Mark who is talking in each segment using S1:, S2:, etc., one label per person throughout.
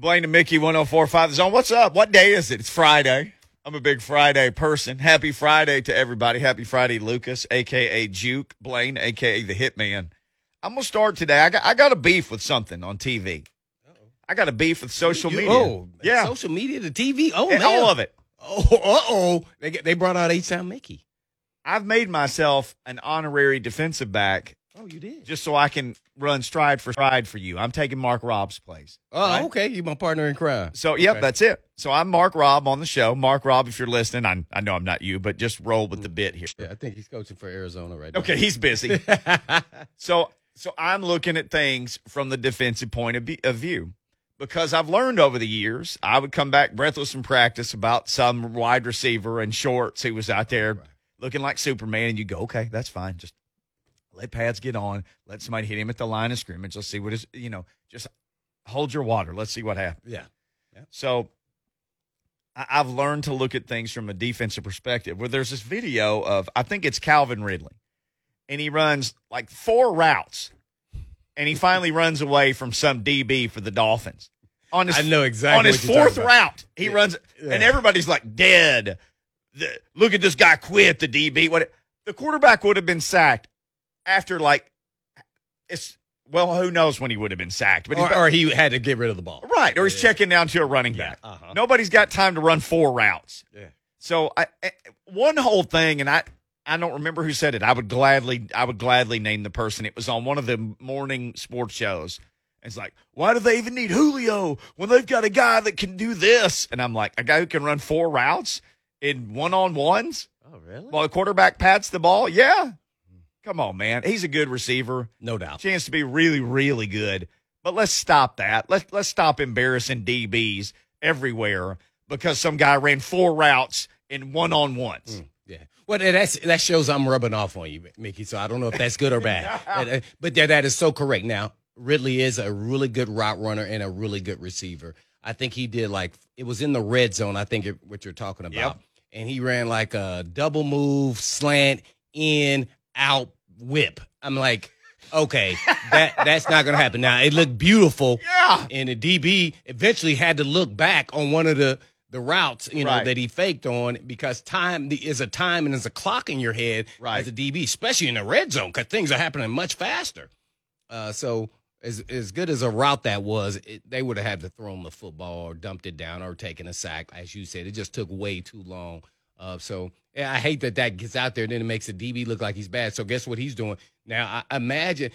S1: Blaine and Mickey 1045 zone. What's up? What day is it? It's Friday. I'm a big Friday person. Happy Friday to everybody. Happy Friday, Lucas, aka Juke, Blaine, aka the Hitman. I'm gonna start today. I got I got a beef with something on TV. I got a beef with social
S2: You-
S1: media.
S2: Oh,
S1: yeah,
S2: Social media, the TV. Oh,
S1: And
S2: man.
S1: all of it.
S2: Oh, uh oh. They, they brought out H Town Mickey.
S1: I've made myself an honorary defensive back
S2: Oh, you did.
S1: just so I can run stride for stride for you. I'm taking Mark Robb's place.
S2: Oh,
S1: right?
S2: okay. You my partner in crime.
S1: So, yep,
S2: Okay.
S1: that's it. So I'm Mark Robb on the show. Mark Robb, if you're listening, I, I know I'm not you, but just roll with the mm. bit here.
S2: Yeah, I think he's coaching for Arizona right now.
S1: Okay, he's busy. so, so I'm looking at things from the defensive point of, be- of view because I've learned over the years. I would come back breathless in practice about some wide receiver in shorts who was out there looking like Superman, and you go, okay, that's fine. Just let pads get on. Let somebody hit him at the line of scrimmage. Let's see what is, you know, just hold your water. Let's see what happens.
S2: yeah.
S1: So I- I've learned to look at things from a defensive perspective. Where there's this video of I think it's Calvin Ridley, and he runs like four routes, and he finally runs away from some DB for the Dolphins. On his,
S2: I know exactly
S1: on his fourth route. He
S2: Yeah.
S1: runs, and everybody's like dead. The- look at this guy quit the DB. What the quarterback would have been sacked after like it's well, who knows when he would have been sacked, but
S2: Or, or he had to get rid of the ball.
S1: Right, or he's
S2: Yeah.
S1: checking down to a running back.
S2: Yeah, uh-huh.
S1: Nobody's got time to run four routes.
S2: Yeah.
S1: So I, I- one whole thing, and I I don't remember who said it. I would gladly I would gladly name the person. It was on one of the morning sports shows. It's like, why do they even need Julio when they've got a guy that can do this? And I'm like, a guy who can run four routes in one on ones
S2: Oh, really?
S1: while the quarterback pats the ball. Yeah, come on, man. He's a good receiver
S2: No doubt.
S1: chance to be really, really good. But let's stop that. Let's let's stop embarrassing DBs everywhere because some guy ran four routes in one on ones.
S2: Mm, yeah. Well, that's that shows I'm rubbing off on you, Mickey. So I don't know if that's good or bad. But, but that, that is so correct. Now, Ridley is a really good route runner and a really good receiver. I think he did like it was in the red zone. I think it, what you're talking about,
S1: Yep.
S2: and he ran like a double move, slant, in, out, whip. I'm like, okay, that that's not gonna happen. Now it looked beautiful,
S1: Yeah.
S2: and the DB eventually had to look back on one of the the routes, you know,
S1: Right.
S2: that he faked on because time is a time and there's a clock in your head
S1: Right.
S2: as a DB, especially in the red zone because things are happening much faster. Uh, so as as good as a route that was, it, they would have had to throw him the football or dumped it down or taken a sack, as you said. It just took way too long. Uh, so yeah, I hate that that gets out there. And then it makes the DB look like he's bad. So guess what he's doing now? I imagine,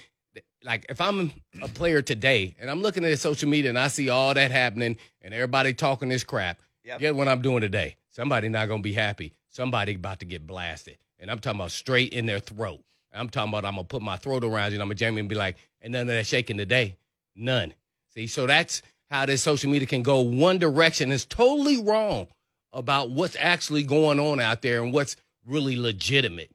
S2: like if I'm a player today and I'm looking at social media and I see all that happening and everybody talking this crap.
S1: Yep.
S2: Get what I'm doing today. Somebody not gonna be happy. Somebody about to get blasted, and I'm talking about straight in their throat. I'm talking about I'm gonna put my throat around you. and I'm gonna jam you and be like, and none of that shaking today, none. See, so that's how this social media can go one direction. It's totally wrong about what's actually going on out there and what's really legitimate.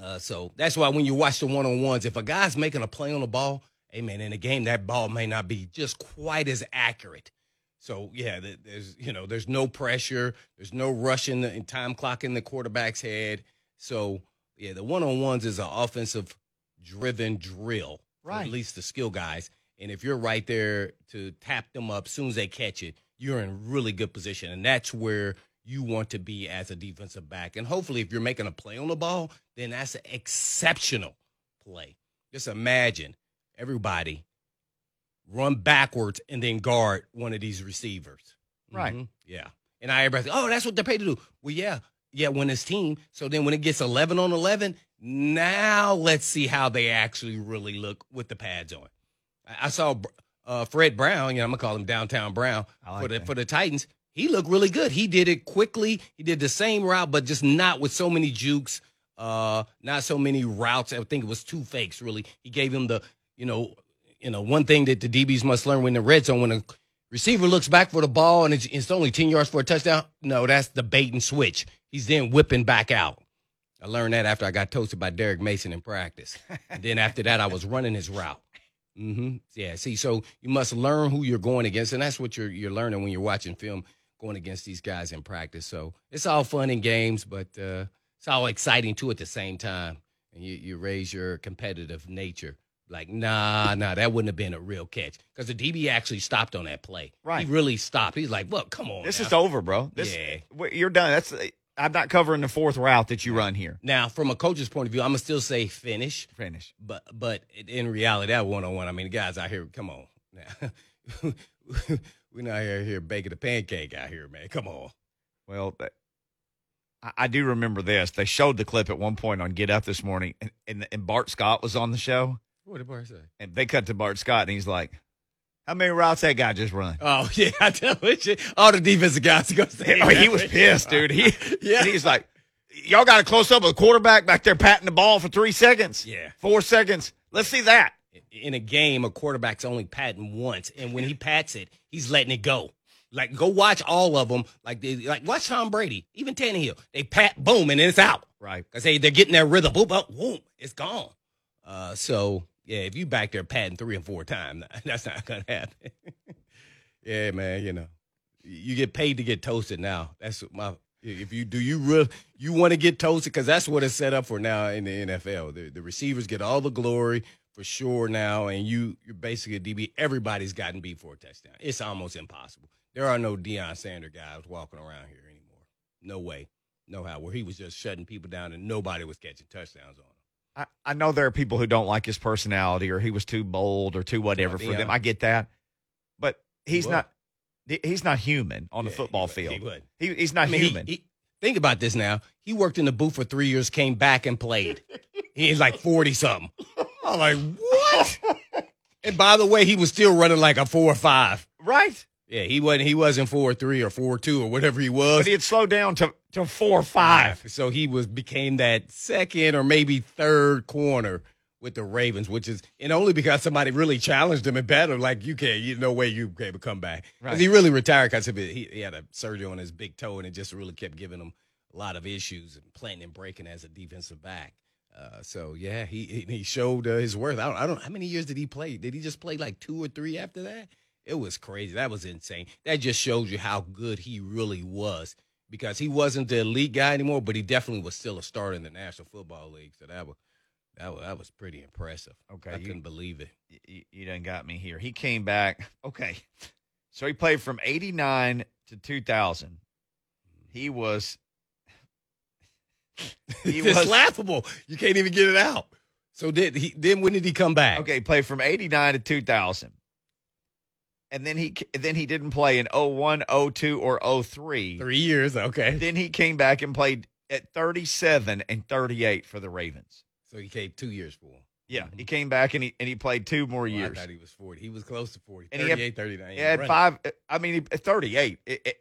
S2: Uh, so that's why when you watch the one on ones, if a guy's making a play on the ball, hey man, in a game that ball may not be just quite as accurate. So yeah, there's you know there's no pressure, there's no rushing and time clock in the quarterback's head. So yeah, the one on ones is an offensive driven drill,
S1: Right.
S2: At least the skill guys, and if you're right there to tap them up as soon as they catch it, you're in really good position, and that's where you want to be as a defensive back. And hopefully, if you're making a play on the ball, then that's an exceptional play. Just imagine everybody run backwards and then guard one of these receivers.
S1: Right.
S2: Mhm. Yeah. And I everybody, oh, that's what they're paid to do. Well, yeah, yeah, when it's team. So then when it gets 11 on 11, now let's see how they actually really look with the pads on. I, I saw uh, Fred Brown, you know, I'm to call him Downtown Brown
S1: like
S2: for the
S1: that.
S2: for the Titans. He looked really good. He did it quickly. He did the same route, but just not with so many jukes, uh, not so many routes. I think it was two fakes, really. He gave him the, you know, you know, one thing that the DBs must learn when the red zone, when a receiver looks back for the ball and it's, it's only 10 yards for a touchdown, no, that's the bait and switch. He's then whipping back out. I learned that after I got toasted by Derek Mason in practice. and then after that, I was running his route. Hmm Yeah. See, so you must learn who you're going against, and that's what you're you're learning when you're watching film, going against these guys in practice. So it's all fun and games, but uh, it's all exciting too at the same time, and you you raise your competitive nature Like, nah, nah, that wouldn't have been a real catch because the DB actually stopped on that play.
S1: Right.
S2: He really stopped. He's like, well, come on.
S1: This
S2: now.
S1: is over, bro. This,
S2: Yeah.
S1: you're done. That's I'm not covering the fourth route that you run here.
S2: Now, from a coach's point of view, I'm gonna still say finish,
S1: Finish.
S2: but but in reality, that one on one, I mean, the guys out here, come on, now we're not here here baking a pancake out here, man. Come on.
S1: Well, that, I, I do remember this. They showed the clip at one point on Get Up this morning, and, and, and Bart Scott was on the show,
S2: What did Bart say?
S1: and they cut to Bart Scott, and he's like, "How many routes that guy just run?"
S2: Oh yeah, I tell you, all the defensive guys go say.
S1: Oh, he was pissed, dude. He
S2: Yeah.
S1: He's like, "Y'all got a close up of the quarterback back there patting the ball for three seconds,
S2: Yeah.
S1: four seconds. Let's see that."
S2: in a game, a quarterback's only patting once, and when he pats it, he's letting it go. Like go watch all of them. Like they, like watch Tom Brady, even Tannehill. They pat, boom, and then it's out
S1: Right.
S2: because they they're getting their rhythm. Boom, boom, boom, it's gone. Uh, so yeah, if you back there patting three and four times, that's not gonna happen. yeah, man, you know, you get paid to get toasted now. That's my. If you do, you real you want to get toasted because that's what it's set up for now in the NFL. The, the receivers get all the glory for sure now, and you you're basically a DB. Everybody's gotten beat for a touchdown. It's almost impossible. There are no Deion Sanders guys walking around here anymore. No way, no how. Where he was just shutting people down and nobody was catching touchdowns on him.
S1: I, I know there are people who don't like his personality or he was too bold or too whatever
S2: Oh,
S1: for them. I get that, but he's
S2: would.
S1: not. He's not human on the
S2: Yeah,
S1: football
S2: he would,
S1: field.
S2: he would.
S1: He- he's not
S2: I mean, he-
S1: human.
S2: he- think about this now. He worked in the booth for three years, came back and played. He's like 40 something. I'm like, what? and by the way, he was still running like a four or five.
S1: right.
S2: Yeah, he wasn't he wasn't four or three or four or two or whatever he was.
S1: But he had slowed down to, to four or five.
S2: So he was became that second or maybe third corner with the Ravens, which is and only because somebody really challenged him and better. Like you can't, you no way you can come back.
S1: Right.
S2: he really retired because he, he had a surgery on his big toe and it just really kept giving him a lot of issues and planting and breaking as a defensive back. Uh, so yeah, he he- he showed uh, his worth. I don't, I don't. How many years did he play? Did he just play like two or three after that? It was crazy. That was insane. That just shows you how good he really was because he wasn't the elite guy anymore, but he definitely was still a starter in the National Football League. So that was that was, that was pretty impressive.
S1: Okay,
S2: I
S1: you-
S2: couldn't believe it.
S1: You, you done got me here. He came back. Okay. So he played from 89 to 2000. He was. He
S2: it's
S1: was.
S2: laughable. You can't even get it out. So did he? Then when did he come back?
S1: Okay, he played from 89 to 2000. And then he then he didn't play in 01, 02, or 03.
S2: three years. Okay,
S1: Then he came back and played at 37 and 38 for the Ravens.
S2: so he came two years for him.
S1: Yeah, he came back and he and he played two more
S2: Well,
S1: years.
S2: I thought he was 40. He was close to 40.
S1: And he had-
S2: 38, 39.
S1: He had
S2: running.
S1: five. I mean, 38 It- it-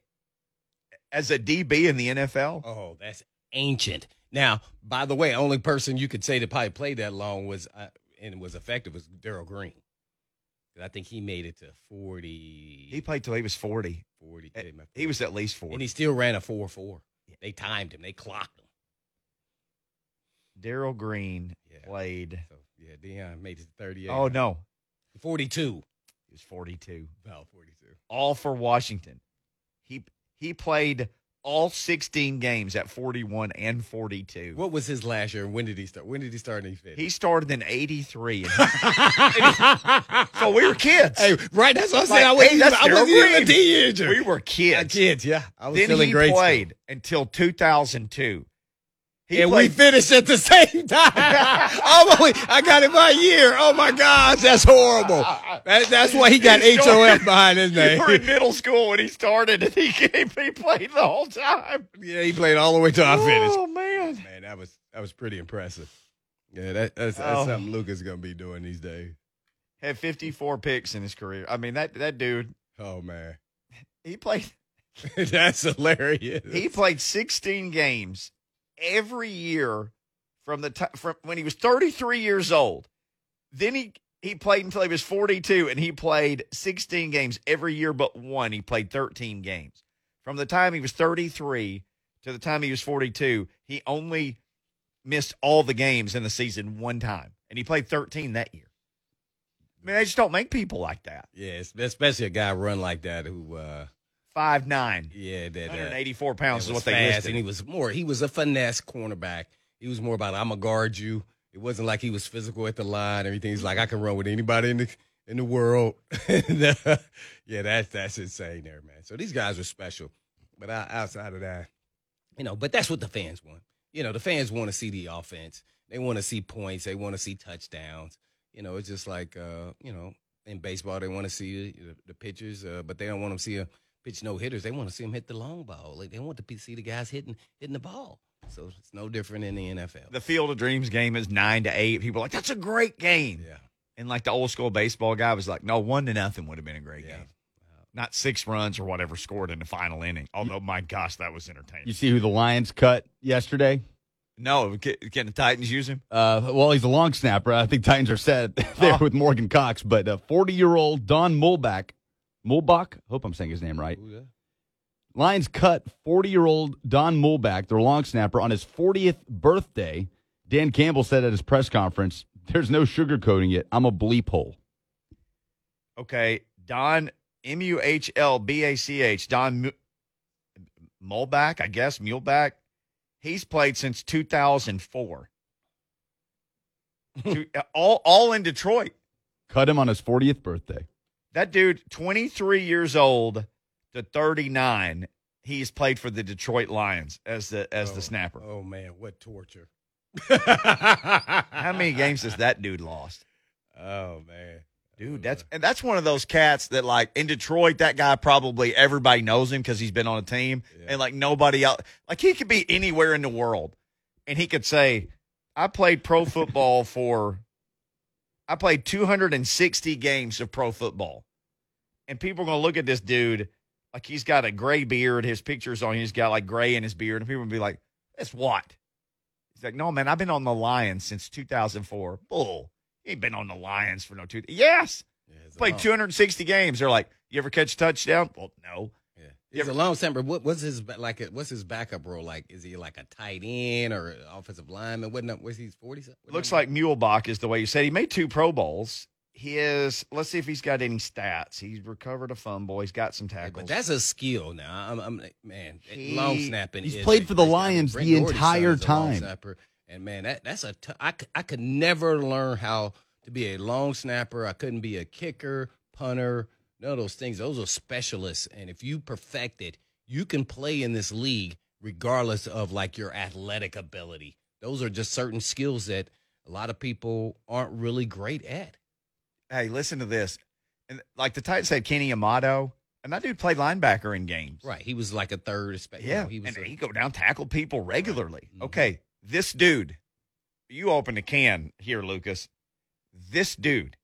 S1: as a DB in the NFL.
S2: Oh, that's ancient. Now, by the way, only person you could say that probably played that long was uh, and was effective was Darrell Green. I think he made it to 40.
S1: He played till he was 40.
S2: 40
S1: Eh,
S2: came at
S1: He was at least 40.
S2: and he still ran a 4 4. They timed him, they clocked him.
S1: Darrell Green
S2: Yeah.
S1: played.
S2: So, yeah, Deion made it to 38.
S1: Oh no,
S2: 42.
S1: he was 42.
S2: About 42.
S1: All for Washington. He he played all 16 games at 41 and 42.
S2: What was his last year? When did he start? When did he start and he finished?
S1: He started in 83. so we were kids.
S2: Hey, right, that's what I'm
S1: Like,
S2: saying. I wasn't,
S1: hey,
S2: I wasn't even a teenager.
S1: we were kids.
S2: kids, yeah. I was
S1: Then
S2: still in
S1: he
S2: school.
S1: played until 2002. He
S2: and
S1: played
S2: we finished at the same time. oh, my, I got it by year. Oh my gosh, that's horrible. That, that's why he got
S1: He
S2: HOF behind his name.
S1: You were in middle school when he started, and he came, he played the whole time.
S2: yeah, he played all the way till I finished.
S1: Oh man!
S2: Man, that was that was pretty impressive. Yeah, that, that's, that's
S1: Oh.
S2: something Luca's gonna be doing these days.
S1: Had 54 picks in his career. I mean that that dude.
S2: Oh man,
S1: He played.
S2: that's hilarious.
S1: He played 16 games every year from the time from when he was 33 years old. Then he he played until he was 42, and he played 16 games every year but one. He played 13 games from the time he was 33 to the time he was 42. He only missed all the games in the season one time, and he played 13 that year. I mean, they just don't make people like that.
S2: Yes, especially a guy run like that who, uh,
S1: Five nine.
S2: yeah, that uh,
S1: 184 pounds is what they
S2: fast,
S1: listed.
S2: and he was more. He was a finesse cornerback. He was more about I'm gonna guard you. it wasn't like he was physical at the line. Everything he's like, I can run with anybody in the in the world. yeah, that's that's insane there, man. So these guys are special. But outside of that, you know, but that's what the fans want. You know, the fans want to see the offense. They want to see points. They want to see touchdowns. You know, it's just like uh, you know, in baseball, they want to see the, the pitchers, uh, but they don't want to see a pitch no hitters. They want to see them hit the long ball. Like they want to see the guys hitting hitting the ball. So it's no different in the NFL.
S1: The Field of Dreams game is nine to eight. People are like, that's a great game.
S2: Yeah.
S1: And like the old school baseball guy was like, no, one to nothing would have been a great yeah. game. Not six runs or whatever scored in the final inning. Although, my gosh, that was entertaining.
S3: You see who the Lions cut yesterday?
S1: No, can, can the Titans use him?
S3: Uh, well, he's a long snapper. I think Titans are set there oh. with Morgan Cox. But uh, 40 year old Don Muhlbach, Muhlbach, hope I'm saying his name right. Ooh, yeah. Lions cut 40 year old Don Muhlbach, their long snapper, on his 40th birthday. Dan Campbell said at his press conference, There's no sugarcoating it. I'm a bleep hole.
S1: Okay. Don, M U H L B A C H, Don Muhlbach, I guess, Muhlbach. He's played since 2004. all, all in Detroit.
S3: Cut him on his 40th birthday.
S1: That dude, 23 years old to 39, he's played for the Detroit Lions as the as
S2: oh,
S1: the snapper.
S2: Oh man, what torture!
S1: How many games has that dude lost?
S2: Oh man.
S1: Dude, that's uh. and that's one of those cats that like in Detroit, that guy probably everybody knows him because he's been on a team, yeah. and like nobody else, like he could be anywhere in the world, and he could say, "I played pro football for, I played 260 games of pro football," and people are gonna look at this dude like he's got a gray beard. His picture's on. He's got like gray in his beard, and people would be like, "That's what." He's like, "No, man, I've been on the Lions since 2004." Bull. He ain't been on the Lions for no two. Yes, yeah, played 260 games. They're like, "You ever catch a touchdown?" Well, no.
S2: Yeah, he's ever- a long snapper. What, what's his like? What's his backup role like? Is he like a tight end or offensive lineman? What? Was he 40?
S1: Looks like Muhlbach is the way you said. He made two Pro Bowls his let's see if he's got any stats. He's recovered a fumble. He's got some tackles.
S2: but that's a skill now. I'm, I'm man, he, long snapping.
S3: He's played for the Lions the entire time.
S2: And man, that that's a t- I, I could never learn how to be a long snapper. I couldn't be a kicker, punter, none of those things. Those are specialists. And if you perfect it, you can play in this league regardless of like your athletic ability. Those are just certain skills that a lot of people aren't really great at
S1: hey, listen to this. And like the Titans had Kenny Amato, and that dude played linebacker in games.
S2: Right. He was like a third.
S1: Yeah.
S2: know, he
S1: was
S2: and
S1: he go down tackle people regularly. Right. Mm-hmm. Okay. This dude, you open a can here, Lucas. This dude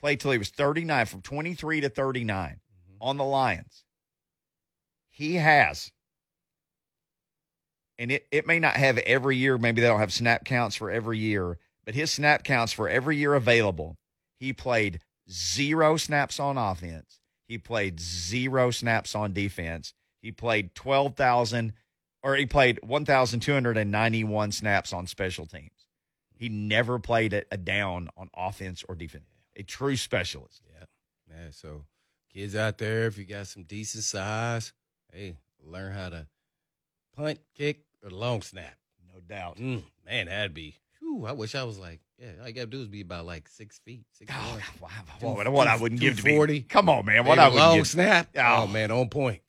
S1: played till he was 39, from 23 to 39 mm-hmm. on the Lions. He has, and it, it may not have every year, maybe they don't have snap counts for every year, but his snap counts for every year available he played zero snaps on offense. He played zero snaps on defense. He played 12,000 or he played 1,291 snaps on special teams. He never played a, a down on offense or defense. A true specialist.
S2: Yeah. Man, so kids out there, if you got some decent size, hey, learn how to punt, kick, or long snap.
S1: No doubt.
S2: Mm, man, that'd be, whew, I wish I was like yeah, all you gotta do is be about like six feet. Six oh,
S1: wow. what, what I wouldn't give to be. Come on, man. What I would
S2: long
S1: give.
S2: snap. Oh. oh. man, on point.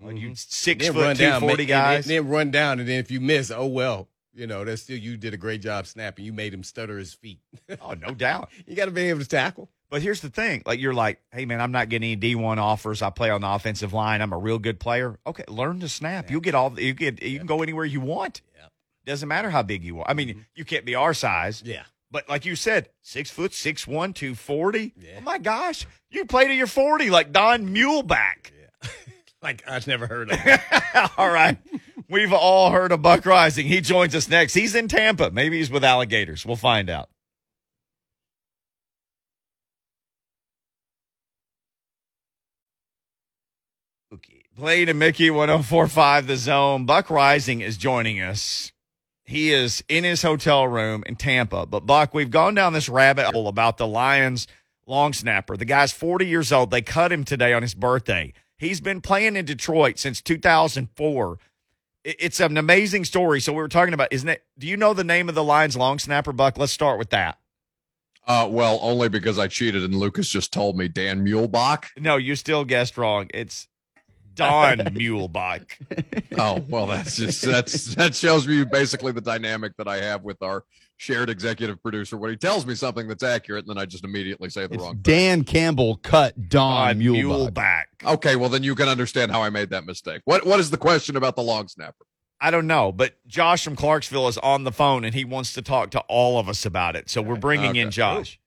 S1: Well, you mm-hmm. six then foot two down, forty guys.
S2: And then, then run down, and then if you miss, oh well. You know, that's still you did a great job snapping. You made him stutter his feet.
S1: oh, no doubt.
S2: you got to be able to tackle.
S1: But here's the thing: like you're like, hey man, I'm not getting any D1 offers. I play on the offensive line. I'm a real good player. Okay, learn to snap. Yeah. You'll get all. You get. You can go anywhere you want. Doesn't matter how big you are. I mean, mm-hmm. you can't be our size.
S2: Yeah.
S1: But like you said, six foot, six one, two forty. Yeah. Oh my gosh, you play to your forty like Don Muhlbach.
S2: Yeah. like I've never heard of.
S1: all right, we've all heard of Buck Reising. He joins us next. He's in Tampa. Maybe he's with alligators. We'll find out. Okay. Played in Mickey 1045 The Zone. Buck Reising is joining us. He is in his hotel room in Tampa. But Buck, we've gone down this rabbit hole about the Lions long snapper. The guy's 40 years old. They cut him today on his birthday. He's been playing in Detroit since 2004. it's an amazing story. So we were talking about, isn't it? Do you know the name of the Lions long snapper, Buck? Let's start with that.
S4: Uh, well, only because I cheated and Lucas just told me Dan Muhlbach.
S1: No, you still guessed wrong. It's Don Muhlbach.
S4: Oh, well, that's just that's that shows me basically the dynamic that I have with our shared executive producer. When he tells me something that's accurate, and then I just immediately say the
S3: It's
S4: wrong. thing.
S3: Dan Campbell cut Don
S1: Don
S3: Muhlbach.
S1: Muhlbach.
S4: Okay, well then you can understand how I made that mistake. What what is the question about the long snapper?
S1: I don't know, but Josh from Clarksville is on the phone and he wants to talk to all of us about it. So we're bringing in
S4: Okay.
S1: Josh.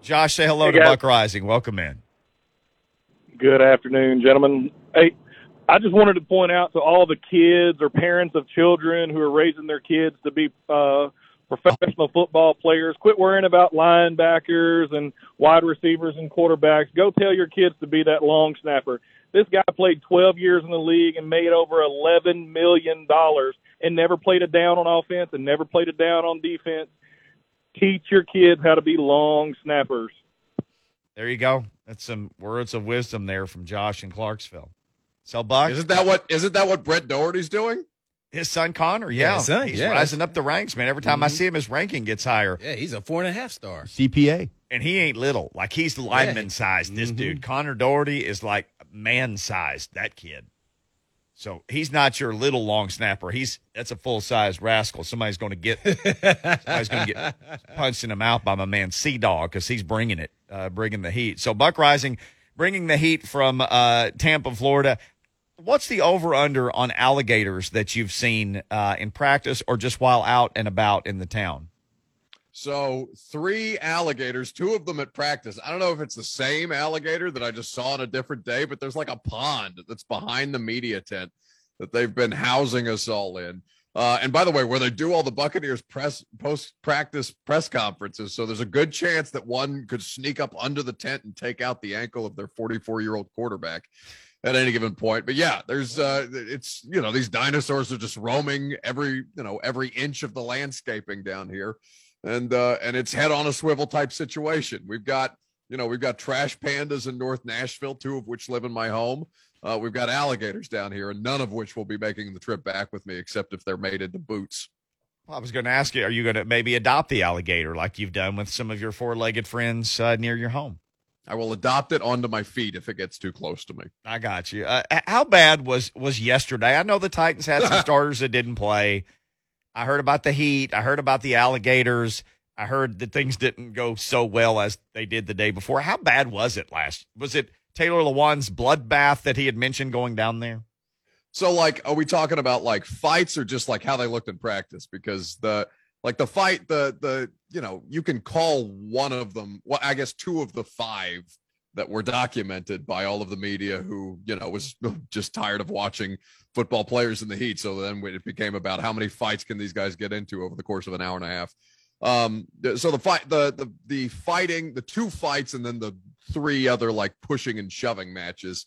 S1: Josh, say hello
S5: Hey,
S1: to
S5: guys.
S1: Buck Reising. Welcome in.
S5: Good afternoon, gentlemen. Hey, I just wanted to point out to all the kids or parents of children who are raising their kids to be uh, professional football players, quit worrying about linebackers and wide receivers and quarterbacks. Go tell your kids to be that long snapper. This guy played 12 years in the league and made over $11 million and never played a down on offense and never played a down on defense. Teach your kids how to be long snappers.
S1: There you go. That's some words of wisdom there from Josh in Clarksville. So Buck,
S4: Isn't that what isn't that what Brett Doherty's doing?
S1: his son Connor,
S2: Yeah,
S1: yeah,
S2: son,
S1: he's
S2: yeah.
S1: rising up the ranks, man. Every time I see him, his ranking gets higher,
S2: Yeah, he's a four and a half star.
S3: CPA.
S1: and he ain't little. Like he's lineman sized. This
S2: Mhm.
S1: dude, Connor Doherty, is like man sized. That kid. So he's not your little long snapper. He's that's a full sized rascal. Somebody's going to get somebody's going to get punched in the mouth by my man Sea Dog because he's bringing it, uh, bringing the heat. So Buck Reising, bringing the heat from uh, Tampa, Florida. What's the over under on alligators that you've seen uh, in practice or just while out and about in the town?
S4: So three alligators, two of them at practice. I don't know if it's the same alligator that I just saw on a different day, but there's like a pond that's behind the media tent that they've been housing us all in. Uh, and by the way, where they do all the Buccaneers press post practice press conferences, so there's a good chance that one could sneak up under the tent and take out the ankle of their 44 year old quarterback at any given point. But yeah, there's uh, it's you know these dinosaurs are just roaming every you know every inch of the landscaping down here. And uh and it's head on a swivel type situation. We've got you know we've got trash pandas in north nashville two of which live in my home uh, we've got alligators down here and none of which will be making the trip back with me except if they're made into boots
S1: Well, I was going to ask you, are you going to maybe adopt the alligator like you've done with some of your four legged friends uh, near your home?
S4: i will adopt it onto my feet if it gets too close to me
S1: I got you. Uh, how bad was was yesterday? I know the Titans had some starters that didn't play. I heard about the Heat. I heard about the alligators. I heard that things didn't go so well as they did the day before. How bad was it last? Was it Taylor Lewan's bloodbath that he had mentioned going down there?
S4: So like are we talking about like fights or just like how they looked in practice? Because the like the fight, the the you know, you can call one of them, well, I guess two of the five that were documented by all of the media who, you know, was just tired of watching football players in the heat. So then it became about how many fights can these guys get into over the course of an hour and a half. Um, so the fight, the the the fighting, the two fights, and then the three other like pushing and shoving matches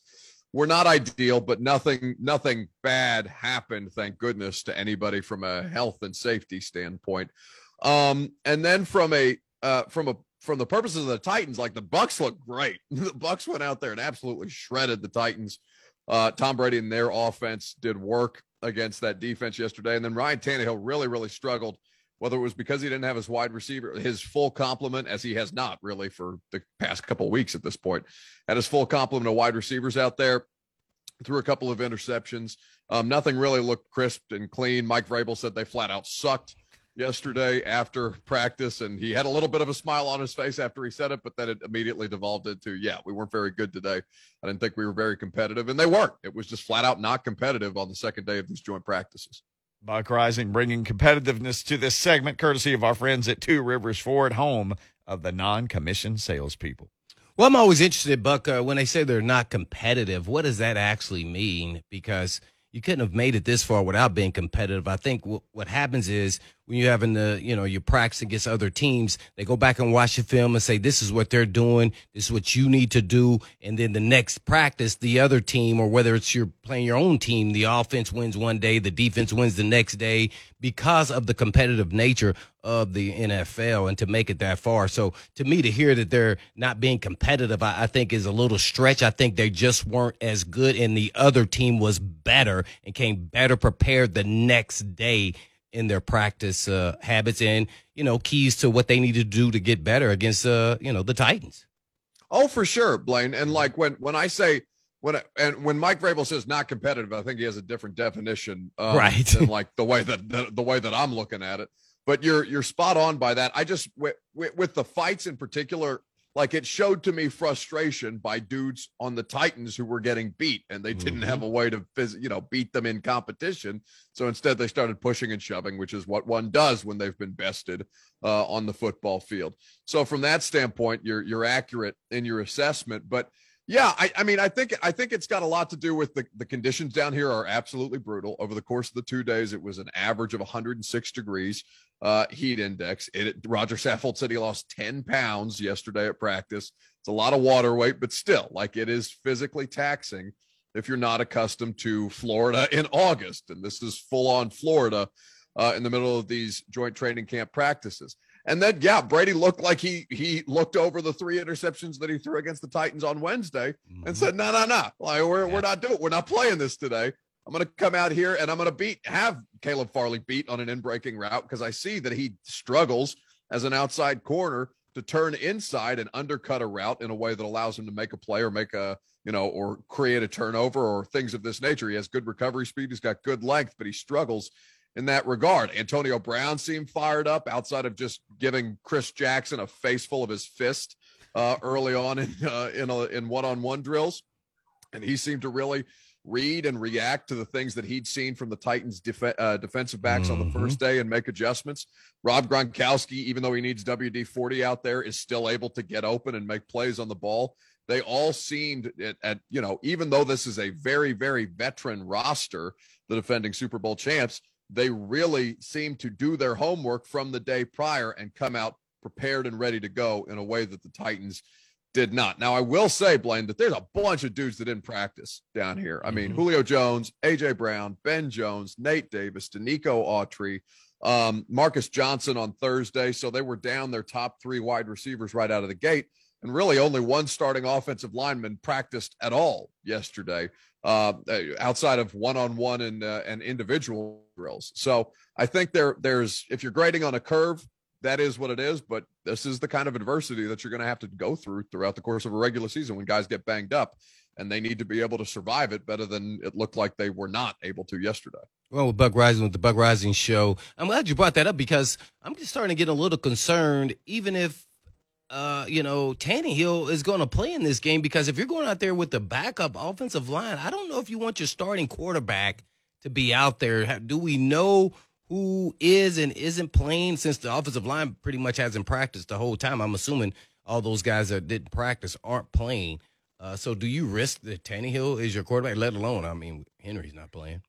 S4: were not ideal, but nothing nothing bad happened, thank goodness, to anybody from a health and safety standpoint. Um, and then from a uh, from a from the purposes of the Titans, like the Bucks look great. the Bucks went out there and absolutely shredded the Titans. Uh, Tom Brady and their offense did work against that defense yesterday, and then Ryan Tannehill really really struggled. Whether it was because he didn't have his wide receiver, his full complement, as he has not really for the past couple weeks at this point, had his full complement of wide receivers out there, threw a couple of interceptions. Um, nothing really looked crisp and clean. Mike Vrabel said they flat out sucked yesterday after practice, and he had a little bit of a smile on his face after he said it, but then it immediately devolved into, yeah, we weren't very good today. I didn't think we were very competitive, and they weren't. It was just flat out not competitive on the second day of these joint practices.
S1: Buck Reising bringing competitiveness to this segment, courtesy of our friends at Two Rivers Ford, home of the non-commissioned salespeople.
S2: Well, I'm always interested, Buck, uh, when they say they're not competitive, what does that actually mean? Because you couldn't have made it this far without being competitive. I think w- what happens is when you're having the, you know, you're practicing against other teams, they go back and watch the film and say, this is what they're doing. This is what you need to do. And then the next practice, the other team, or whether it's you're playing your own team, the offense wins one day, the defense wins the next day because of the competitive nature of the NFL and to make it that far. So to me, to hear that they're not being competitive, I, I think is a little stretch. I think they just weren't as good and the other team was better and came better prepared the next day in their practice uh, habits and you know keys to what they need to do to get better against uh you know the Titans.
S4: Oh, for sure, Blaine. And like when when I say when I, and when Mike Vrabel says not competitive, I think he has a different definition, um,
S2: right?
S4: Than like the way that the, the, way that I'm looking at it. But you're you're spot on by that. I just with, with, with the fights in particular, like it showed to me frustration by dudes on the Titans who were getting beat and they didn't mm-hmm. have a way to you know beat them in competition. So instead they started pushing and shoving, which is what one does when they've been bested uh, on the football field. So from that standpoint, you're you're accurate in your assessment, but yeah, I, I mean, I think I think it's got a lot to do with the, the conditions down here are absolutely brutal. Over the course of the two days, it was an average of 106 degrees uh, heat index. It, Roger Saffold said he lost 10 pounds yesterday at practice. It's a lot of water weight, but still, like it is physically taxing if you're not accustomed to Florida in August. And this is full on Florida uh, in the middle of these joint training camp practices. And then, yeah, Brady looked like he he looked over the three interceptions that he threw against the Titans on Wednesday mm-hmm. and said, "No, no, no, like we're yeah. we're not doing, we're not playing this today. I'm going to come out here and I'm going to beat have Caleb Farley beat on an in breaking route because I see that he struggles as an outside corner to turn inside and undercut a route in a way that allows him to make a play or make a you know or create a turnover or things of this nature. He has good recovery speed. He's got good length, but he struggles in that regard. Antonio Brown seemed fired up outside of just giving Chris Jackson a face full of his fist uh, early on in uh, in, a, in one-on-one drills, and he seemed to really read and react to the things that he'd seen from the Titans' def- uh, defensive backs mm-hmm. on the mm-hmm. first day and make adjustments. Rob Gronkowski, even though he needs WD 40 out there, is still able to get open and make plays on the ball. They all seemed at, at you know, even though this is a very, very veteran roster, the defending Super Bowl champs, they really seem to do their homework from the day prior and come out prepared and ready to go in a way that the Titans did not. Now, I will say, Blaine, that there's a bunch of dudes that didn't practice down here. I mean, mm-hmm. Julio Jones, AJ Brown, Ben Jones, Nate Davis, Denico Autry, um, Marcus Johnson on Thursday. So they were down their top three wide receivers right out of the gate. And really, only one starting offensive lineman practiced at all yesterday uh, outside of one-on-one and uh, and individual drills. So I think there there's if you're grading on a curve, that is what it is. But this is the kind of adversity that you're going to have to go through throughout the course of a regular season when guys get banged up, and they need to be able to survive it better than it looked like they were not able to yesterday.
S2: Well, with Buck Reising with the Buck Reising show, I'm glad you brought that up because I'm just starting to get a little concerned, even if uh, you know, Tannehill is going to play in this game because if you're going out there with the backup offensive line, I don't know if you want your starting quarterback to be out there. Do we know who is and isn't playing since the offensive line pretty much hasn't practiced the whole time? I'm assuming all those guys that didn't practice aren't playing. Uh, so do you risk that Tannehill is your quarterback, let alone, I mean, Henry's not playing?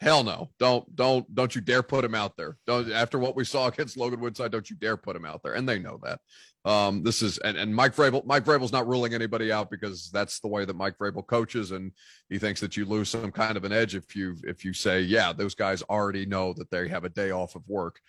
S4: Hell no. Don't don't don't you dare put him out there. Don't after what we saw against Logan Woodside, don't you dare put him out there. And they know that. Um, this is and, and Mike Vrabel, Mike Vrabel's not ruling anybody out because that's the way that Mike Vrabel coaches, and he thinks that you lose some kind of an edge if you if you say, yeah, those guys already know that they have a day off of work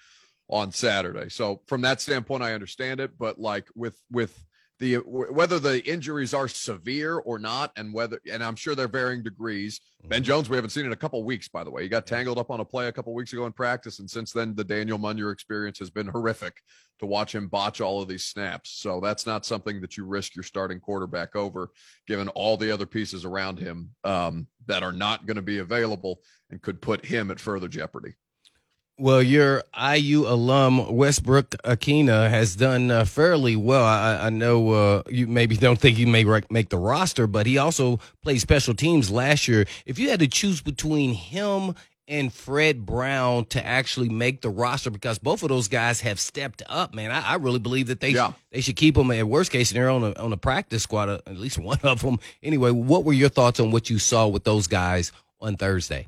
S4: on Saturday. So from that standpoint, I understand it. But like with with the whether the injuries are severe or not, and whether and I'm sure they're varying degrees. Ben mm-hmm. Jones, we haven't seen in a couple weeks, by the way. He got tangled up on a play a couple weeks ago in practice, and since then, the Daniel Munyer experience has been horrific to watch him botch all of these snaps. So that's not something that you risk your starting quarterback over, given all the other pieces around him um, that are not going to be available and could put him at further jeopardy.
S2: Well, your IU alum Westbrook Ikhine has done uh, fairly well. I, I know uh, you maybe don't think he may make the roster, but he also played special teams last year. If you had to choose between him and Fred Brown to actually make the roster, because both of those guys have stepped up, man, I, I really believe that they yeah. they should keep them at worst case scenario on a, on a practice squad, uh, at least one of them. Anyway, what were your thoughts on what you saw with those guys on Thursday?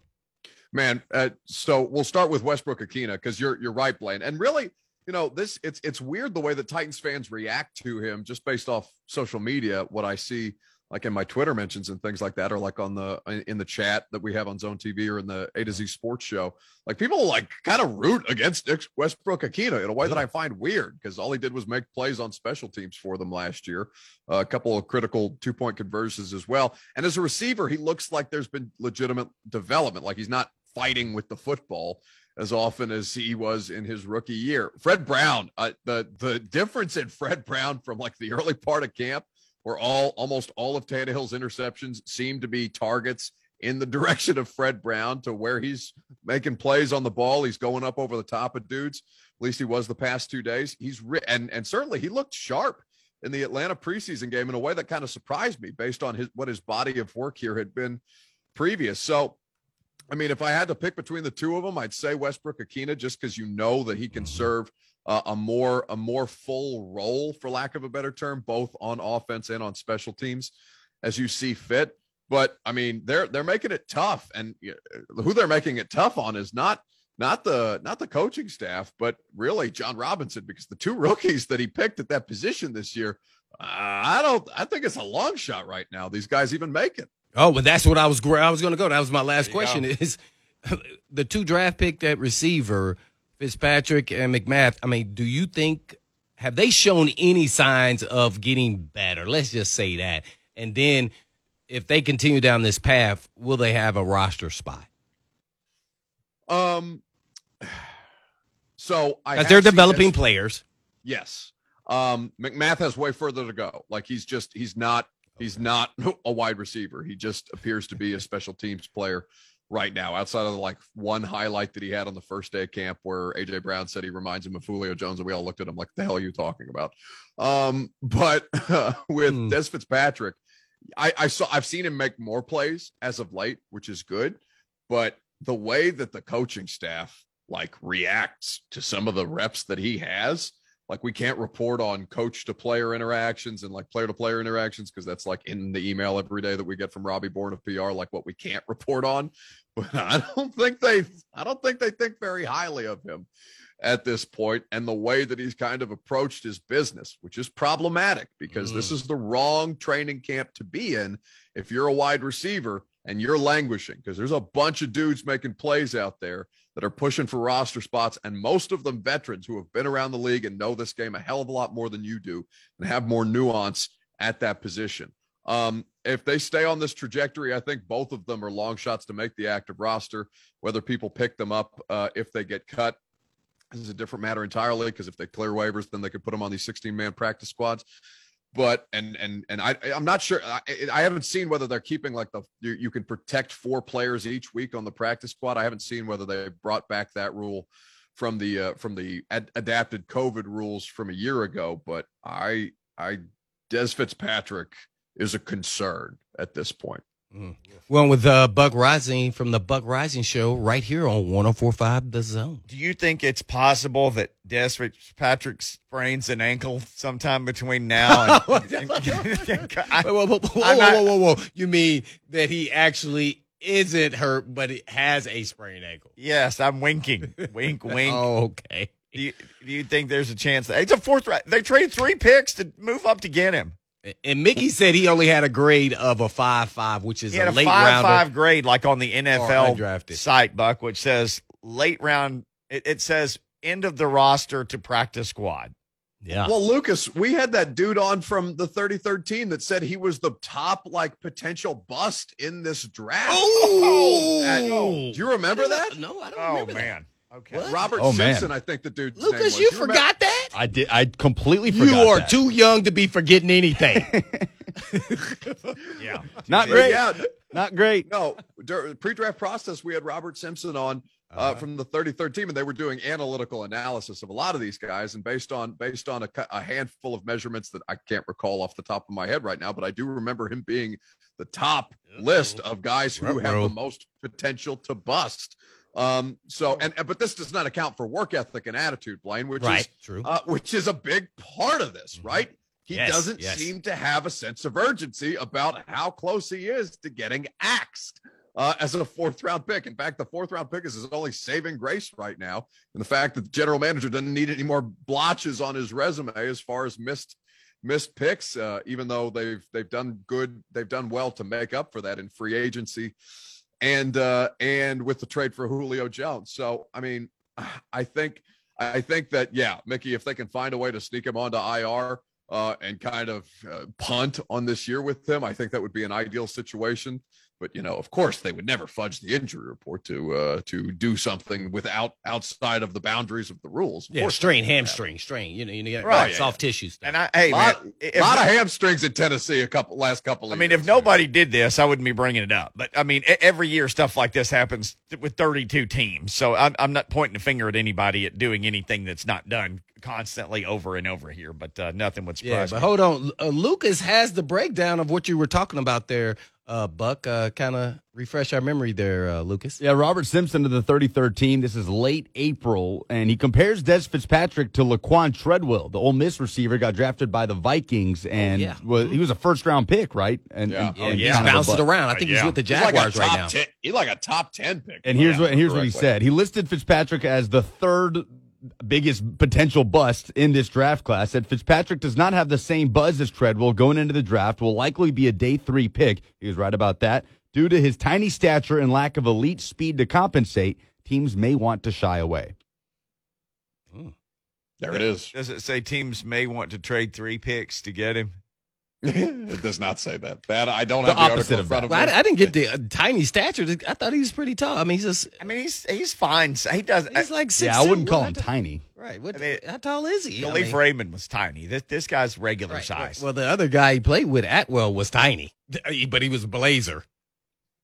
S4: Man, uh, so we'll start with Westbrook Ikhine because you're you're right, Blaine. And really, you know, this it's it's weird the way that Titans fans react to him just based off social media. What I see like in my Twitter mentions and things like that, or like on the in the chat that we have on Zone TV or in the A to Z Sports Show, like people like kind of root against Westbrook Ikhine in a way that I find weird because all he did was make plays on special teams for them last year, uh, a couple of critical two point conversions as well. And as a receiver, he looks like there's been legitimate development, like he's not fighting with the football as often as he was in his rookie year. Fred Brown, uh, the the difference in Fred Brown from like the early part of camp, where all almost all of Tannehill's interceptions seem to be targets in the direction of Fred Brown to where he's making plays on the ball. He's going up over the top of dudes. At least he was the past two days. He's ri- and and certainly he looked sharp in the Atlanta preseason game in a way that kind of surprised me based on his what his body of work here had been previous. So I mean, if I had to pick between the two of them, I'd say Westbrook Ikhine just because you know that he can serve uh, a more a more full role, for lack of a better term, both on offense and on special teams, as you see fit. But I mean, they're they're making it tough, and who they're making it tough on is not not the not the coaching staff, but really Jon Robinson, because the two rookies that he picked at that position this year, uh, I don't I think it's a long shot right now. These guys even make it.
S2: Oh, well, that's what I was. I was going to go. That was my last question. Go. Is the two draft pick that receiver Fitzpatrick and McMath? I mean, do you think have they shown any signs of getting better? Let's just say that. And then, if they continue down this path, will they have a roster spot?
S4: Um. So
S2: I they're developing this. players.
S4: Yes. Um, McMath has way further to go. Like he's just he's not He's not a wide receiver. He just appears to be a special teams player right now, outside of the, like one highlight that he had on the first day of camp where AJ Brown said he reminds him of Julio Jones, and we all looked at him like, the hell are you talking about? Um, but uh, with mm. Dez Fitzpatrick, I, I saw I've seen him make more plays as of late, which is good. But the way that the coaching staff like reacts to some of the reps that he has, like we can't report on coach to player interactions and like player to player interactions because that's like in the email every day that we get from Robbie Bourne of PR, like what we can't report on. But I don't think they, I don't think they think very highly of him at this point and the way that he's kind of approached his business, which is problematic because mm. this is the wrong training camp to be in if you're a wide receiver and you're languishing because there's a bunch of dudes making plays out there that are pushing for roster spots, and most of them veterans who have been around the league and know this game a hell of a lot more than you do and have more nuance at that position. Um, if they stay on this trajectory, I think both of them are long shots to make the active roster. Whether people pick them up uh, if they get cut is a different matter entirely because if they clear waivers, then they could put them on these 16 man practice squads but and and and I I'm not sure I, I haven't seen whether they're keeping like the you, you, can protect four players each week on the practice squad. I haven't seen whether they brought back that rule from the uh, from the ad- adapted COVID rules from a year ago, but I I Dez Fitzpatrick is a concern at this point.
S2: Mm. Well, with uh, Buck Reising from the Buck Reising Show right here on 1045 The Zone.
S1: Do you think it's possible that Dez Patrick sprains an ankle sometime between now and. and,
S2: whoa, whoa, whoa, whoa, whoa, whoa, You mean that he actually isn't hurt, but he has a sprained ankle?
S1: Yes, I'm winking. wink, wink.
S2: oh, okay.
S1: Do you, do you think there's a chance that it's a fourth? round? They traded three picks to move up to get him.
S2: And Mickey said he only had a grade of a five five, which is
S1: he had
S2: a,
S1: a
S2: late
S1: five
S2: rounder.
S1: five grade, like on the NFL site, Buck, which says late round. It, it, says end of the roster to practice squad.
S2: Yeah.
S4: Well, Lucas, we had that dude on from the 3013 that said he was the top like potential bust in this draft.
S2: Oh,
S4: At, do you remember that?
S2: No, I don't.
S1: Oh
S2: remember
S1: man.
S2: That.
S4: Okay. What? Robert oh, Simpson, man. I think the dude.
S2: Lucas, you, you forgot that?
S3: I did. I completely forgot.
S2: You are
S3: that.
S2: too young to be forgetting anything.
S1: yeah.
S3: Not great. Yeah. Not great.
S4: No, pre-draft process, we had Robert Simpson on uh, uh-huh. from the 33rd team, and they were doing analytical analysis of a lot of these guys, and based on based on a, a, handful of measurements that I can't recall off the top of my head right now, but I do remember him being the top list of guys who have the most potential to bust. Um, so and but this does not account for work ethic and attitude, Blaine, which
S2: right,
S4: is
S2: true,
S4: uh, which is a big part of this, mm-hmm. right? He
S2: yes,
S4: doesn't
S2: yes.
S4: seem to have a sense of urgency about how close he is to getting axed. uh, as a fourth round pick. In fact, the fourth round pick is his only saving grace right now. And the fact that the general manager doesn't need any more blotches on his resume as far as missed missed picks, uh, even though they've they've done good, they've done well to make up for that in free agency and uh and with the trade for Julio Jones. So I mean, I think I think that yeah, Mickey, if they can find a way to sneak him onto IR uh, and kind of uh, punt on this year with him, I think that would be an ideal situation. But you know, of course, they would never fudge the injury report to uh, to do something without outside of the boundaries of the rules. Of
S2: Yeah, strain,
S4: they would.
S2: hamstring, strain. You know, you got
S1: Right,
S4: yeah,
S2: soft tissue stuff.
S1: And I, hey,
S4: Lot,
S1: man,
S4: A
S1: if-
S4: lot of hamstrings in Tennessee a couple last couple. Of
S1: I mean,
S4: years.
S1: if nobody did this, I wouldn't be bringing it up. But I mean, e- every year stuff like this happens with 32 teams. So I'm, I'm not pointing a finger at anybody at doing anything that's not done constantly over and over here. But uh, nothing would surprise
S2: Yeah,
S1: surprise
S2: but
S1: me.
S2: hold on. Uh, Lucas has the breakdown of what you were talking about there, uh, Buck. Uh, kind of refresh our memory there, uh, Lucas.
S3: Yeah, Robert Simpson of the 33rd team. This is late April, and he compares Dez Fitzpatrick to Laquon Treadwell, the Ole Miss receiver, got drafted by the Vikings, and
S2: yeah.
S3: was, he was a first round pick, right? And,
S4: Yeah.
S3: and,
S2: Yeah,
S3: and
S2: he's
S3: kind of a
S2: bounced around. I think he's
S1: Yeah.
S2: with the
S4: He's like
S2: Jaguars right now.
S4: 10 he's like a top ten pick.
S3: And here's
S4: Yeah,
S3: what here's what he said. He listed Fitzpatrick as the third biggest potential bust in this draft class. That Fitzpatrick does not have the same buzz as Treadwell going into the draft. Will likely be a day three pick. He was right about that. Due to his tiny stature and lack of elite speed to compensate, teams may want to shy away. Hmm.
S4: There it is.
S1: Does it say teams may want to trade three picks to get him?
S4: It does not say that. That I don't
S3: The
S4: have the
S3: opposite
S4: article in
S3: of
S4: front of
S2: Well,
S4: me.
S2: I, I didn't get the uh, tiny stature. I thought he was pretty tall. I mean, he's just
S1: I mean, he's he's fine. He does.
S2: he's like six.
S3: yeah, I wouldn't call
S2: What-
S3: him tiny.
S2: Right. What,
S1: I mean,
S2: how tall is he? I mean-
S1: Raymond was tiny. This this guy's regular
S2: Right.
S1: size.
S2: Well, the other guy he played with, Atwell, was tiny, but he was a blazer.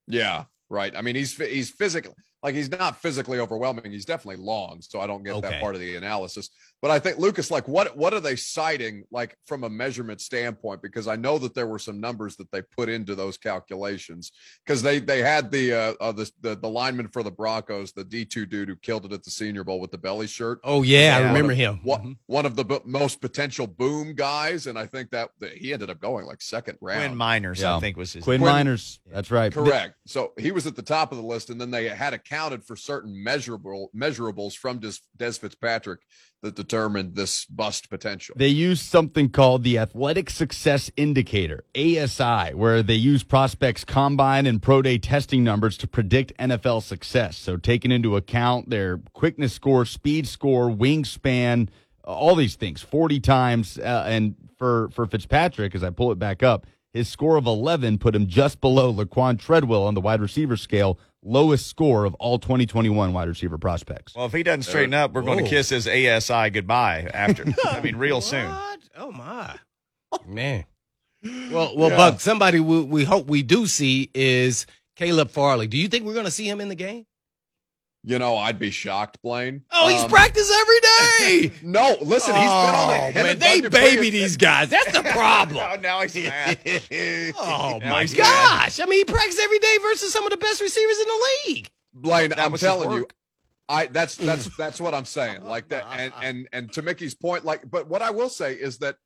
S4: Yeah, right. I mean, he's he's physically like he's not physically overwhelming. He's definitely long, so I don't get
S2: Okay.
S4: that part of the analysis. But I think Lucas, like, what what are they citing, like from a measurement standpoint? Because I know that there were some numbers that they put into those calculations because they they had the uh, uh the, the the lineman for the Broncos, the D two dude who killed it at the Senior Bowl with the belly shirt.
S2: Oh yeah, I remember
S4: of-
S2: him.
S4: What
S2: Mhm.
S4: one of the b- most potential boom guys, and I think that, that he ended up going like second round.
S1: Quinn Meinerz,
S3: Yeah.
S1: I think was his.
S3: Quinn,
S4: Quinn-
S3: Meinerz. That's right.
S4: Correct. So he was at the top of the list, and then they had accounted for certain measurable measurables from Dez, Dez Fitzpatrick that determined this bust potential.
S3: They use something called the Athletic Success Indicator, ASI, where they use prospects' combine and pro day testing numbers to predict NFL success. So, taking into account their quickness score, speed score, wingspan, all these things, 40 times. Uh, and for, for Fitzpatrick, as I pull it back up, his score of 11 put him just below Laquon Treadwell on the wide receiver scale, lowest score of all 2021 wide receiver prospects.
S1: Well, if he doesn't straighten up, we're going to kiss his ASI goodbye after. I mean, real soon.
S2: Oh my, man. Well, well,
S4: Yeah.
S2: Buck. Somebody we, we hope we do see is Caleb Farley. Do you think we're going to see him in the game?
S4: You know, I'd be shocked, Blaine.
S2: Oh, he's
S4: Um,
S2: practice every day.
S4: No, listen, he's been on the
S2: oh, man,
S4: and
S2: they baby these guys. That's the problem.
S1: Oh,
S2: problem.
S1: now he's mad.
S2: oh
S1: Now
S2: my
S1: he's mad.
S2: gosh! I mean, he practices every day versus some of the best receivers in the league.
S4: Blaine,
S1: That
S4: I'm telling you. I that's that's that's what I'm saying. Like that, and and and to Mickey's point, like, but what I will say is that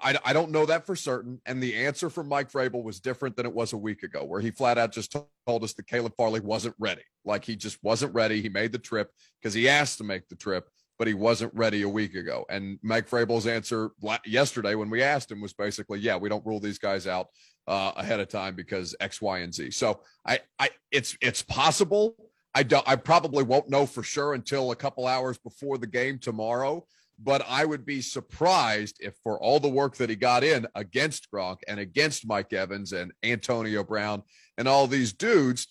S4: I I don't know that for certain, and the answer from Mike Vrabel was different than it was a week ago, where he flat out just told us that Caleb Farley wasn't ready. Like he just wasn't ready. He made the trip because he asked to make the trip, but he wasn't ready a week ago. And Mike Vrabel's answer yesterday when we asked him was basically, "Yeah, we don't rule these guys out uh, ahead of time because X, Y, and Z." So I I it's it's possible. I don't. I probably won't know for sure until a couple hours before the game tomorrow. But I would be surprised if, for all the work that he got in against Gronk and against Mike Evans and Antonio Brown and all these dudes,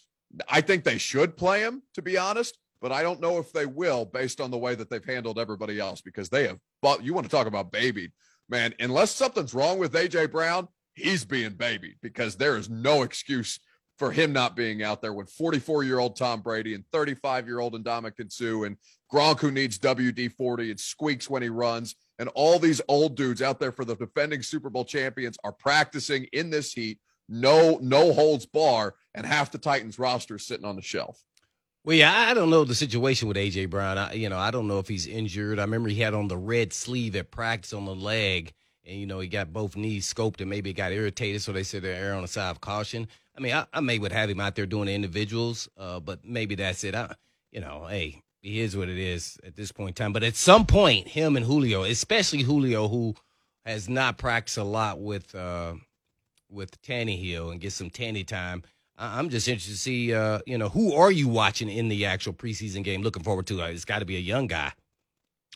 S4: I think they should play him. To be honest, but I don't know if they will, based on the way that they've handled everybody else, because they have. But you want to talk about babied, man? Unless something's wrong with AJ Brown, he's being babied because there is no excuse for him not being out there when 44 year old Tom Brady and 35 year old Ndamukong Suh and Gronk who needs WD 40 and squeaks when he runs and all these old dudes out there for the defending Super Bowl champions are practicing in this heat, no no holds bar, and half the Titans roster is sitting on the shelf.
S2: Well, yeah, I don't know the situation with AJ Brown. I, you know, I don't know if he's injured. I remember he had on the red sleeve at practice on the leg, and you know he got both knees scoped and maybe it got irritated, so they said they're on the side of caution. I mean, I, I may would have him out there doing the individuals, uh, but maybe that's it. I, you know, hey, he is what it is at this point in time. But at some point, him and Julio, especially Julio, who has not practiced a lot with uh, with Tannehill and get some Tanny time. I'm just interested to see, uh, you know, who are you watching in the actual preseason game? Looking forward to. Uh, It's got to be a young guy.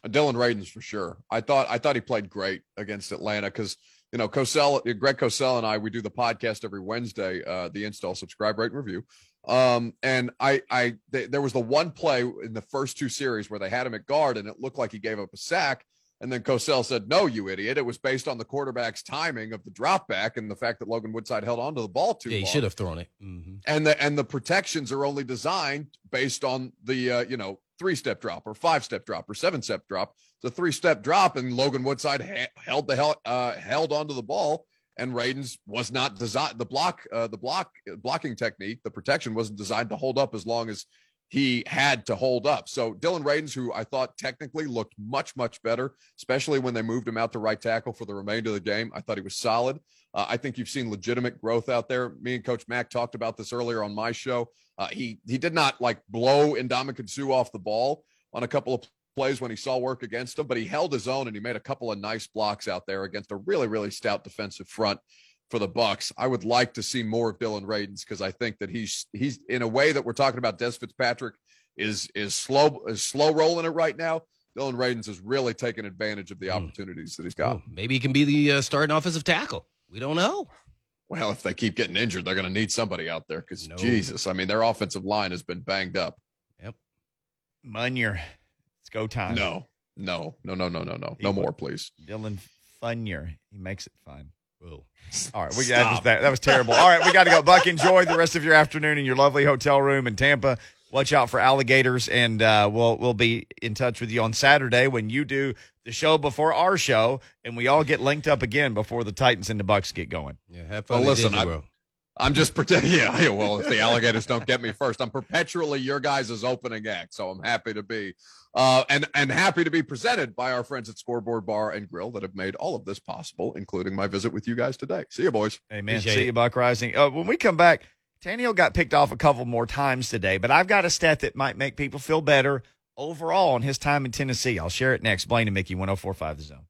S4: Dillon Radunz for sure. I thought I thought he played great against Atlanta because you know Cosell, Greg Cosell and I we do the podcast every Wednesday, uh, the install, subscribe, rate, and review. Um, and I I th- there was the one play in the first two series where they had him at guard and it looked like he gave up a sack. And then Cosell said, "No, you idiot! It was based on the quarterback's timing of the drop back and the fact that Logan Woodside held onto the ball too
S2: Yeah, he
S4: long."
S2: should have thrown it. hmm
S4: and the and the protections are only designed based on the uh, you know three step drop or five step drop or seven step drop. It's a three step drop, and Logan Woodside ha- held the hell uh, held onto the ball, and Radunz was not designed. The block uh, the block blocking technique, the protection wasn't designed to hold up as long as he had to hold up. So Dillon Radunz, who I thought technically looked much much better, especially when they moved him out to right tackle for the remainder of the game, I thought he was solid. Uh, I think you've seen legitimate growth out there. Me and Coach Mack talked about this earlier on my show. Uh, he he did not like blow Ndamukong off the ball on a couple of plays when he saw work against him, but he held his own and he made a couple of nice blocks out there against a really really stout defensive front for the Bucks. I would like to see more of Dillon Radunz because I think that he's he's in a way that we're talking about. Dez Fitzpatrick is is slow is slow rolling it right now. Dillon Radunz is really taking advantage of the
S2: Hmm.
S4: opportunities that he's got.
S2: Maybe he can be the uh, starting offensive tackle. We don't know.
S4: Well, if they keep getting injured, they're going to need somebody out there because
S2: No.
S4: Jesus, I mean, their offensive line has been banged up. Yep.
S1: Munyer. It's go time.
S4: No, no, no, no, no, no, no,
S1: He
S4: no more, please.
S1: Dylan Funyer. He makes it fun.
S2: Whoa.
S1: All right, we
S4: got
S1: that, that was terrible. All right, we got to go. Buck, enjoy the rest of your afternoon in your lovely hotel room in Tampa. Watch out for alligators, and uh, we'll we'll be in touch with you on Saturday when you do the show before our show, and we all get linked up again before the Titans and the Bucks get going.
S2: Yeah, have fun. at
S4: listen, I-
S2: World.
S4: I'm just pretending. Yeah, yeah, well, if the alligators don't get me first, I'm perpetually your guys' opening act. So I'm happy to be, uh, and and happy to be presented by our friends at Scoreboard Bar and Grill that have made all of this possible, including my visit with you guys today. See you, boys.
S1: Amen.
S2: Appreciate
S1: See
S2: it.
S1: you, Buck Reising. Uh, when we come back, Tannehill got picked off a couple more times today, but I've got a stat that might make people feel better overall on his time in Tennessee. I'll share it next. Blaine and Mickey, 1045 The Zone.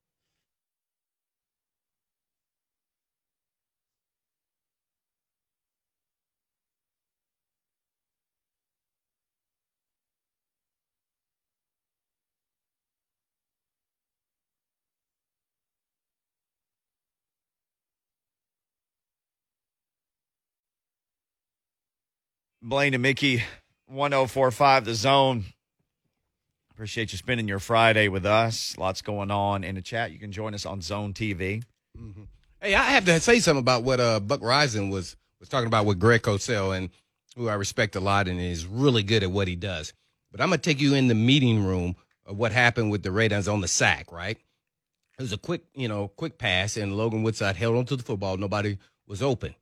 S1: Blaine and Mickey, 1045 The Zone. Appreciate you spending your Friday with us. Lots going on in the chat. You can join us on Zone TV.
S2: Hey, I have to say something about what uh, Buck Reising was was talking about with Greg Cosell, and who I respect a lot and is really good at what he does. But I'm gonna take you in the meeting room of what happened with the Raiders on the sack. Right? It was a quick, you know, quick pass, and Logan Woodside held onto the football. Nobody was open,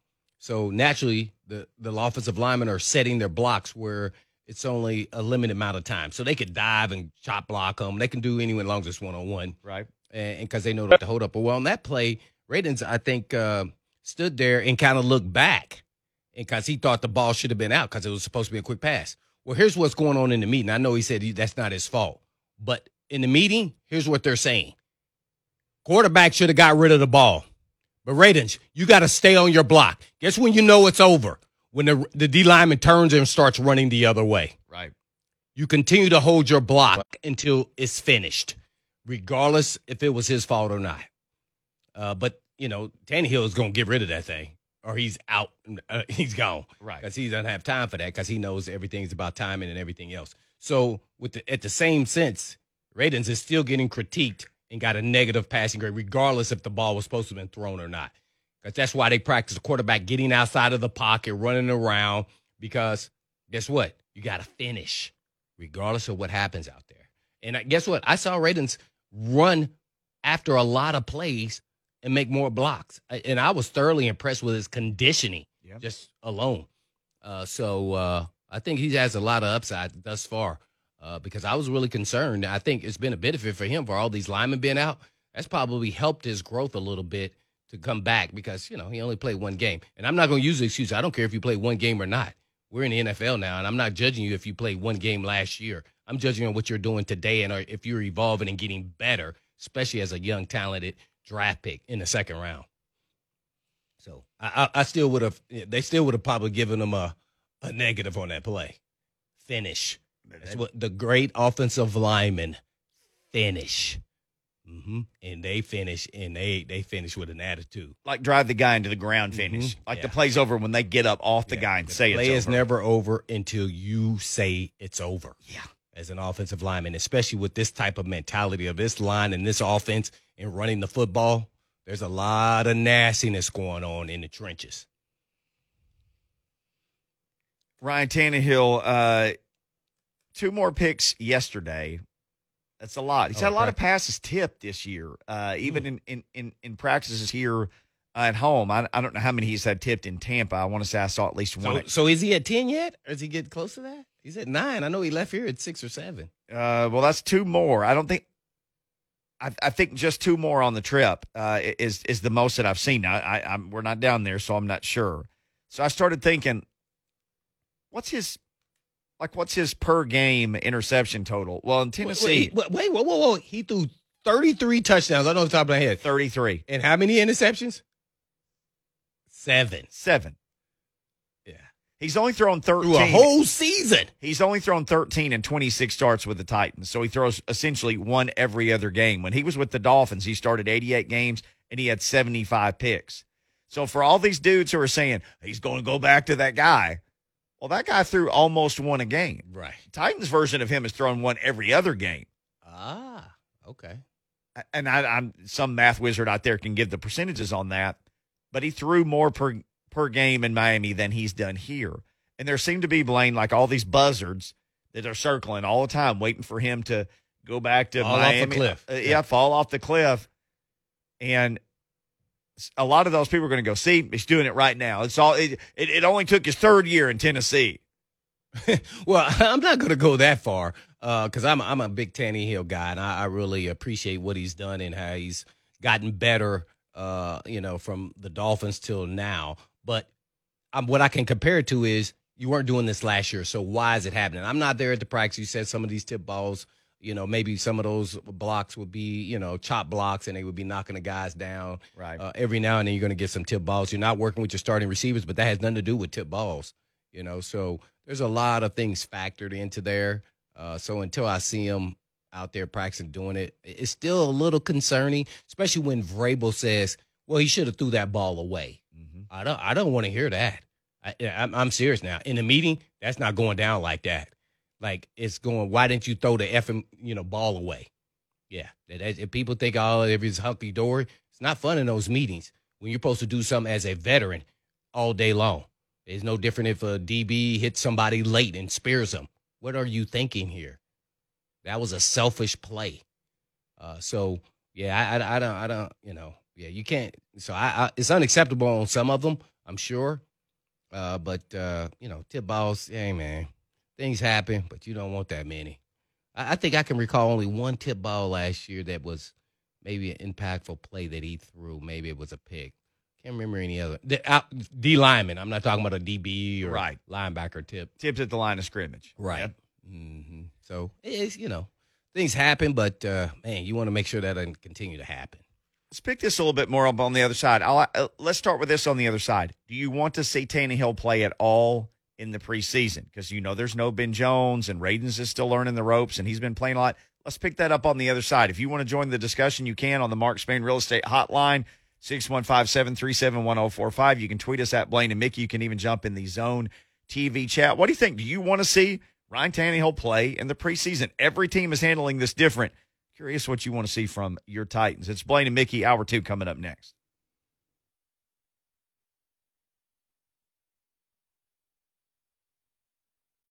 S2: so naturally the the offensive linemen are setting their blocks where it's only a limited amount of time, so they could dive and chop block them. They can do anyone as long as it's one on one
S1: Right.
S2: and because they know to hold up. But well, on that play, Radunz, I think, uh, stood there and kind of looked back, and because he thought the ball should have been out because it was supposed to be a quick pass. Well, here's what's going on in the meeting. I know he said he, that's not his fault, but in the meeting, here's what they're saying: quarterback should have got rid of the ball, but Radunz, you got to stay on your block. Guess when you know it's over when the the D lineman turns and starts running the other way
S1: Right.
S2: you continue to hold your block until it's finished, regardless if it was his fault or not. Uh, but you know, Tannehill is going to get rid of that thing, or he's out. Uh, he's gone
S1: Right.
S2: because he doesn't have time for that because he knows everything's about timing and everything else. So, with the, at the same sense, Radunz is still getting critiqued and got a negative passing grade, regardless if the ball was supposed to have been thrown or not. Because that's why they practice the quarterback getting outside of the pocket, running around. Because guess what? You got to finish, regardless of what happens out there. And guess what? I saw Radunz run after a lot of plays and make more blocks. And I was thoroughly impressed with his conditioning
S1: Yeah.
S2: just alone. Uh, so uh, I think he has a lot of upside thus far uh, because I was really concerned. I think it's been a benefit for him for all these linemen being out. That's probably helped his growth a little bit to come back because you know he only played one game. And I'm not going to use the excuse. I don't care if you play one game or not. We're in the NFL now, and I'm not judging you if you played one game last year. I'm judging on what you're doing today and if you're evolving and getting better, especially as a young, talented draft pick in the second round. So I, I, I still would have. They still would have probably given him a a negative on that play. Finish. That's what the great offensive lineman finish. hmm And they finish, and they they finish with an attitude.
S1: Like drive the guy into the ground finish.
S2: Mhm.
S1: Like the play's over when they get up off the
S2: Yeah,
S1: guy and say it's over.
S2: the
S1: say
S2: play is never over until you say it's over.
S1: Yeah.
S2: As an offensive lineman, especially with this type of mentality of this line and this offense and running the football, there's a lot of nastiness going on in the trenches.
S1: Ryan Tannehill, uh, two more picks yesterday. That's a lot. He's
S2: Oh,
S1: had a lot of passes tipped this year, uh, even in, in, in, in practices here at home. I, I don't know how many he's had tipped in Tampa. I want to say I saw at least one.
S2: So, so is he at 10 yet? Or is he getting close to that? He's at nine. I know he left here at six or seven.
S1: Uh, well, that's two more. I don't think. I, I think just two more on the trip uh, is is the most that I've seen. Now, I, I'm we're not down there, so I'm not sure. So I started thinking, what's his like? What's his per game interception total? Well, in Tennessee,
S2: Wait, wait, wait, whoa, whoa, whoa. He threw 33 touchdowns. I know off the top of my head.
S1: 33,
S2: And how many interceptions? Seven.
S1: seven.
S2: Yeah.
S1: He's only thrown 13.
S2: Through a whole season.
S1: He's only thrown 13 and 26 starts with the Titans. So he throws essentially one every other game. When he was with the Dolphins, he started 88 games and he had 75 picks. So for all these dudes who are saying he's going to go back to that guy, well, that guy threw almost one a game.
S2: Right.
S1: Titans version of him has thrown one every other game.
S2: Ah, okay.
S1: And I, I'm some math wizard out there can give the percentages on that, but he threw more per per game in Miami than he's done here. And there seem to be Blaine like all these buzzards that are circling all the time, waiting for him to go back to
S2: Fall off the
S1: Miami.
S2: cliff.
S1: Uh, yeah, fall off the cliff. And a lot of those people are going to go, see, he's doing it right now. It's all. It, it, it only took his third year in Tennessee.
S2: Well, I'm not going to go that far because I'm I'm a big Tannehill guy, and I, I really appreciate what he's done and how he's gotten better. Uh, you know, from the Dolphins till now. But what I can compare it to is you weren't doing this last year, so why is it happening? I'm not there at the practice. You said some of these tip balls. You know, maybe some of those blocks would be, you know, chop blocks, and they would be knocking the guys down.
S1: Right.
S2: Uh, every now and then, you're going to get some tip balls. You're not working with your starting receivers, but that has nothing to do with tip balls. You know, so there's a lot of things factored into there. Uh, so until I see them out there practicing doing it, it's still a little concerning, especially when Vrabel says, "Well, he should have threw that ball away." I don't. I don't want to hear that. I, I'm, I'm serious now. In the meeting, that's not going down like that. Like it's going. Why didn't you throw the effing you know ball away? Yeah. If people think oh if it's hunky dory, it's not fun in those meetings when you're supposed to do something as a veteran all day long. It's no different if a DB hits somebody late and spears them. What are you thinking here? That was a selfish play. Uh, so yeah, I, I, I don't, I don't, you know, yeah, you can't. So I, I it's unacceptable on some of them, I'm sure. Uh, but uh, you know, tip balls, hey man, things happen, but you don't want that many. I, I think I can recall only one tip ball last year that was maybe an impactful play that he threw. Maybe it was a pick. Can't remember any other. The, out, D lineman. I'm not talking about a DB or
S1: Right.
S2: linebacker tip.
S1: Tips at the line of scrimmage.
S2: Right.
S1: Yep.
S2: hmm So it's you know things happen, but uh, man, you want to make sure that doesn't continue to happen.
S1: Let's pick this a little bit more up on the other side. I'll, uh, let's start with this on the other side. Do you want to see Tannehill play at all in the preseason? Because you know there's no Ben Jones and Radunz is still learning the ropes and he's been playing a lot. Let's pick that up on the other side. If you want to join the discussion, you can on the Mark Spain Real Estate Hotline, 615-737-1045. You can tweet us at Blaine and Mickey. You can even jump in the zone TV chat. What do you think? Do you want to see Ryan Tannehill play in the preseason? Every team is handling this different. Curious what you want to see from your Titans. It's Blaine and Mickey, hour two coming up next.